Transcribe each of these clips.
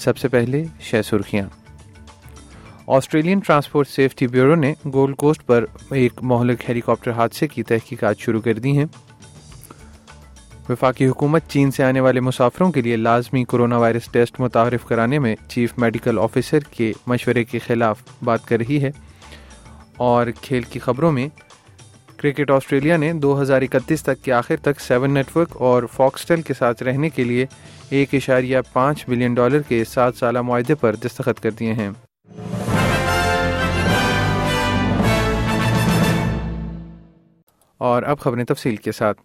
سب سے پہلے شہ سرخیاں۔ آسٹریلین ٹرانسپورٹ سیفٹی بیورو نے گولڈ کوسٹ پر ایک مہلک ہیلی کاپٹر حادثے کی تحقیقات شروع کر دی ہیں۔ وفاقی حکومت چین سے آنے والے مسافروں کے لیے لازمی کرونا وائرس ٹیسٹ متعارف کرانے میں چیف میڈیکل آفیسر کے مشورے کے خلاف بات کر رہی ہے۔ اور کھیل کی خبروں میں کرکٹ آسٹریلیا نے دو ہزار اکتیس تک کے آخر تک سیون نیٹ ورک اور فاکسٹل کے ساتھ رہنے کے لیے ایک اشاریہ پانچ بلین ڈالر کے سات سالہ معاہدے پر دستخط کر دیے ہیں۔ اور اب خبریں تفصیل کے ساتھ۔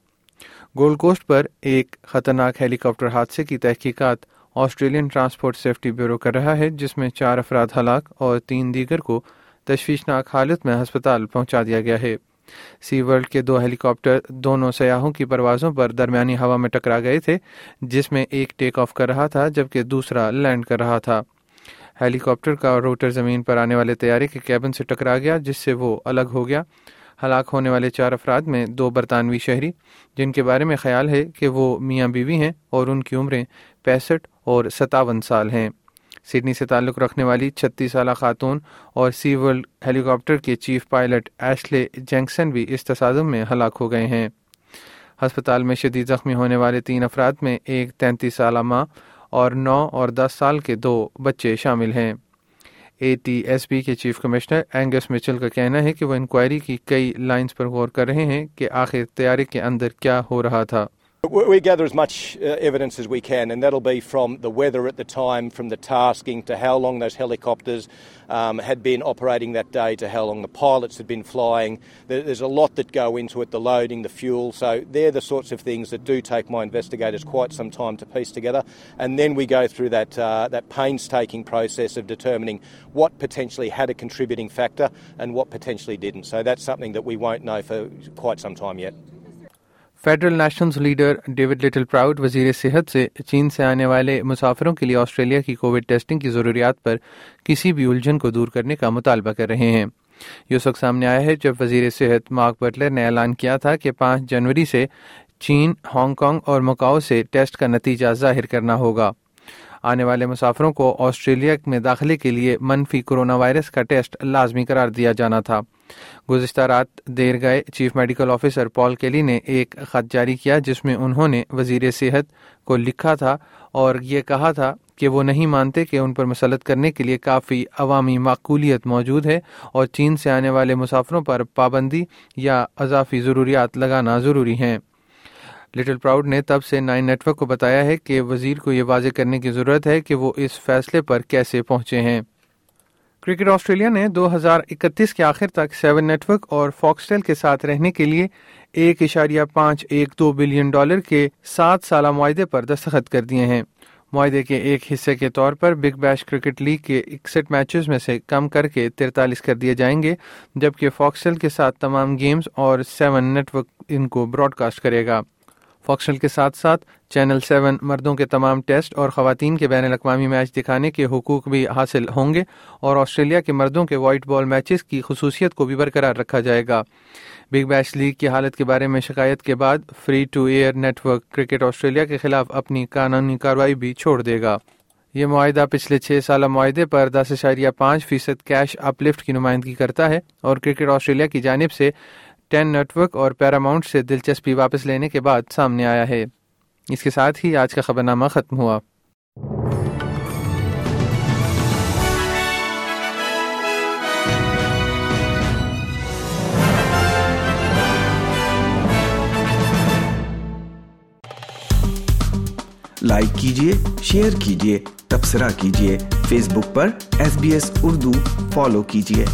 گولڈ کوسٹ پر ایک خطرناک ہیلی کاپٹر حادثے کی تحقیقات آسٹریلین ٹرانسپورٹ سیفٹی بیورو کر رہا ہے، جس میں چار افراد ہلاک اور تین دیگر کو تشویشناک حالت میں ہسپتال پہنچا دیا گیا ہے۔ سی ورلڈ کے دو ہیلی کاپٹر دونوں سیاحوں کی پروازوں پر درمیانی ہوا میں ٹکرا گئے تھے، جس میں ایک ٹیک آف کر رہا تھا جبکہ دوسرا لینڈ کر رہا تھا۔ ہیلی کاپٹر کا روٹر زمین پر آنے والے طیارے کے کیبن سے ٹکرا گیا، جس سے وہ الگ ہو گیا۔ ہلاک ہونے والے چار افراد میں دو برطانوی شہری، جن کے بارے میں خیال ہے کہ وہ میاں بیوی ہیں اور ان کی عمریں پینسٹھ اور ستاون سال ہیں۔ سڈنی سے تعلق رکھنے والی چھتیس سالہ خاتون اور سی ورلڈ ہیلی کاپٹر کے چیف پائلٹ ایشلے جینکسن بھی اس تصادم میں ہلاک ہو گئے ہیں۔ ہسپتال میں شدید زخمی ہونے والے تین افراد میں ایک تینتیس سالہ ماں اور نو اور دس سال کے دو بچے شامل ہیں۔ اے ٹی ایس بی کے چیف کمشنر اینگس مچل کا کہنا ہے کہ وہ انکوائری کی کئی لائنز پر غور کر رہے ہیں کہ آخر تیاری کے اندر کیا ہو رہا تھا۔ We gather as much evidence as we can, and that'll be from the weather at the time, from the tasking, to how long those helicopters um, had been operating that day, to how long the pilots had been flying. There's a lot that go into it, the loading, the fuel. So they're the sorts of things that do take my investigators quite some time to piece together. And then we go through that, uh, that painstaking process of determining what potentially had a contributing factor and what potentially didn't. So that's something that we won't know for quite some time yet. Federal Nationals leader David Littleproud وزیر صحت سے چین سے آنے والے مسافروں کے لیے Australia کی کووڈ ٹیسٹنگ کی ضروریات پر کسی بھی الجھن کو دور کرنے کا مطالبہ کر رہے ہیں۔ یہ وقت سامنے آیا ہے جب وزیر صحت مارک بٹلر نے اعلان کیا تھا کہ پانچ جنوری سے چین، ہانگ کانگ اور مکاؤ سے ٹیسٹ کا نتیجہ ظاہر کرنا ہوگا۔ آنے والے مسافروں کو آسٹریلیا میں داخلے کے لیے منفی کرونا وائرس کا ٹیسٹ لازمی قرار دیا جانا تھا۔ گزشتہ رات دیر گئے chief medical officer Paul Kelly نے ایک خط جاری کیا جس میں انہوں نے وزیر صحت کو لکھا تھا اور یہ کہا تھا کہ وہ نہیں مانتے کہ ان پر مسلط کرنے کے لیے کافی عوامی معقولیت موجود ہے اور چین سے آنے والے مسافروں پر پابندی یا اضافی ضروریات لگانا ضروری ہیں۔ لٹل پراؤڈ نے تب سے نائن نیٹ ورک کو بتایا ہے کہ وزیر کو یہ واضح کرنے کی ضرورت ہے کہ وہ اس فیصلے پر کیسے پہنچے ہیں۔ کرکٹ آسٹریلیا نے دو ہزار اکتیس کے آخر تک سیون نیٹ ورک اور فاکسٹیل کے ساتھ رہنے کے لیے ایک اشاریہ پانچ ایک دو بلین ڈالر کے سات سالہ معاہدے پر دستخط کر دیے ہیں۔ معاہدے کے ایک حصے کے طور پر بگ بیش کرکٹ لیگ کے اکسٹھ میچز میں سے کم کر کے ترتالیس کر دیے جائیں گے، جبکہ فاکسٹیل کے ساتھ تمام گیمز اور سیون نیٹ ورک ان کو براڈ کاسٹ کرے گا۔ فاکسل کے ساتھ ساتھ چینل سیون مردوں کے تمام ٹیسٹ اور خواتین کے بین الاقوامی میچ دکھانے کے حقوق بھی حاصل ہوں گے اور آسٹریلیا کے مردوں کے وائٹ بال میچز کی خصوصیت کو بھی برقرار رکھا جائے گا۔ بگ بیش لیگ کی حالت کے بارے میں شکایت کے بعد free to air network Cricket Australia کے خلاف اپنی قانونی کارروائی بھی چھوڑ دے گا۔ یہ معاہدہ پچھلے چھ سالہ معاہدے پر دس اشاریہ پانچ فیصد کیش اپ لفٹ کی نمائندگی کرتا ہے اور کرکٹ آسٹریلیا کی جانب سے ٹین نیٹ ورک اور پیراماؤنٹ سے دلچسپی واپس لینے کے بعد سامنے آیا ہے۔ اس کے ساتھ ہی آج کا خبر نامہ ختم ہوا۔ لائک کیجیے شیئر کیجیے تبصرہ کیجیے فیس بک پر S B S Urdu follow کیجیے